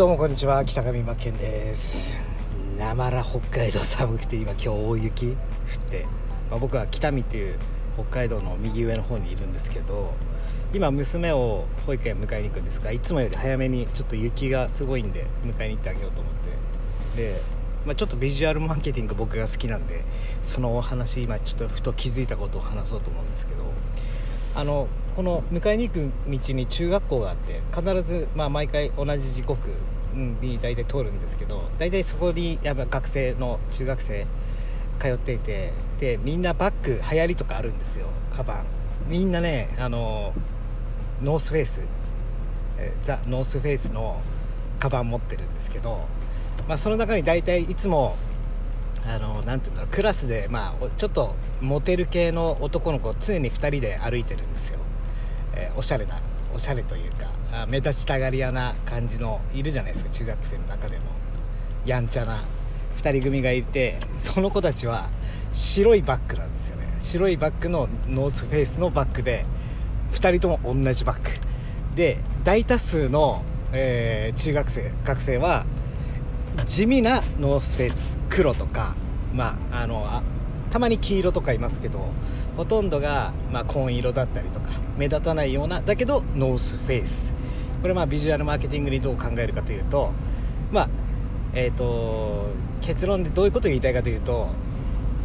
どうもこんにちは北上真剣です。なまら北海道寒くて今今日大雪降って、まあ、僕は北見っていう北海道の右上の方にいるんですけど今娘を保育園迎えに行くんですがいつもより早めにちょっと雪がすごいんで迎えに行ってあげようと思って。で、まあ、ちょっとビジュアルマーケティング僕が好きなんでそのお話今ちょっとふと気づいたことを話そうと思うんですけどあのこの迎えに行く道に中学校があって必ず、まあ、毎回同じ時刻に大体通るんですけど大体そこにやっぱ学生の中学生通っていてでみんなバッグ流行りとかあるんですよカバン。みんなねあのノースフェイスザ・ノースフェイスのカバン持ってるんですけど、まあ、その中に大体いつもあのなていうんだろうクラスで、まあ、ちょっとモテる系の男の子常に2人で歩いてるんですよ、えー、おしゃれなおしゃれというか目立ちたがり屋な感じのいるじゃないですか中学生の中でも。やんちゃな2人組がいてその子たちは白いバッグなんですよね。白いバッグのノースフェイスのバッグで2人とも同じバッグ。で大多数の、えー、中学生学生は地味なノースフェイス黒とかまああのあたまに黄色とかいますけどほとんどが、まあ、紺色だったりとか目立たないようなだけどノースフェイス。これまあビジュアルマーケティングにどう考えるかというとまあえっ、ー、と結論でどういうことを言いたいかというと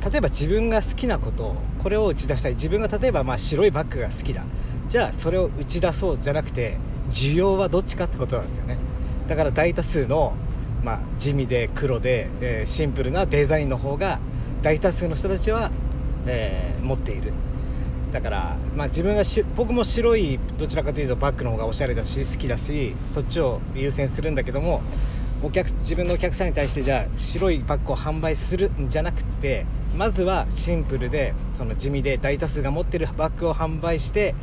例えば自分が好きなことこれを打ち出したい。自分が例えばまあ白いバッグが好きだ。じゃあそれを打ち出そうじゃなくて需要はどっちかってことなんですよね。だから大多数のまあ、地味で黒で、えー、シンプルなデザインの方が大多数の人たちは、えー、持っている。だから、まあ、自分がし僕も白いどちらかというとバッグの方がおしゃれだし好きだしそっちを優先するんだけどもお客自分のお客さんに対してじゃあ白いバッグを販売するんじゃなくてまずはシンプルでその地味で大多数が持ってるバッグを販売して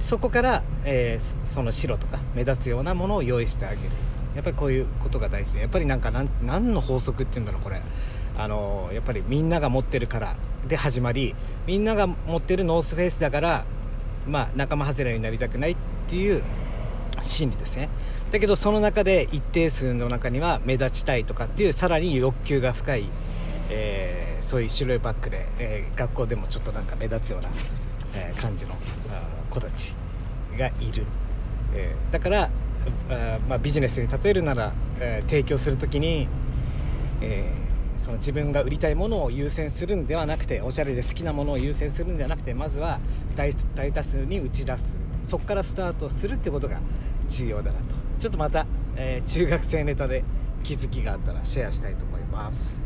そこから、えー、その白とか目立つようなものを用意してあげる。やっぱりこういうことが大事でやっぱりなんか何の法則っていうんだろうこれ。あのやっぱりみんなが持ってるからで始まりみんなが持ってるノースフェイスだからまあ仲間外れになりたくないっていう心理ですね。だけどその中で一定数の中には目立ちたいとかっていうさらに欲求が深い、えー、そういう白いバッグで、えー、学校でもちょっとなんか目立つような、えー、感じの子たちがいる、えだからあまあ、ビジネスに例えるなら、え、提供する時に、えー、その自分が売りたいものを優先するんではなくておしゃれで好きなものを優先するんではなくてまずは大多数に打ち出すそこからスタートするってことが重要だなと。ちょっとまた、えー、中学生ネタで気づきがあったらシェアしたいと思います。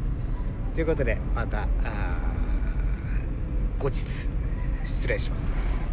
ということでまた後日失礼します。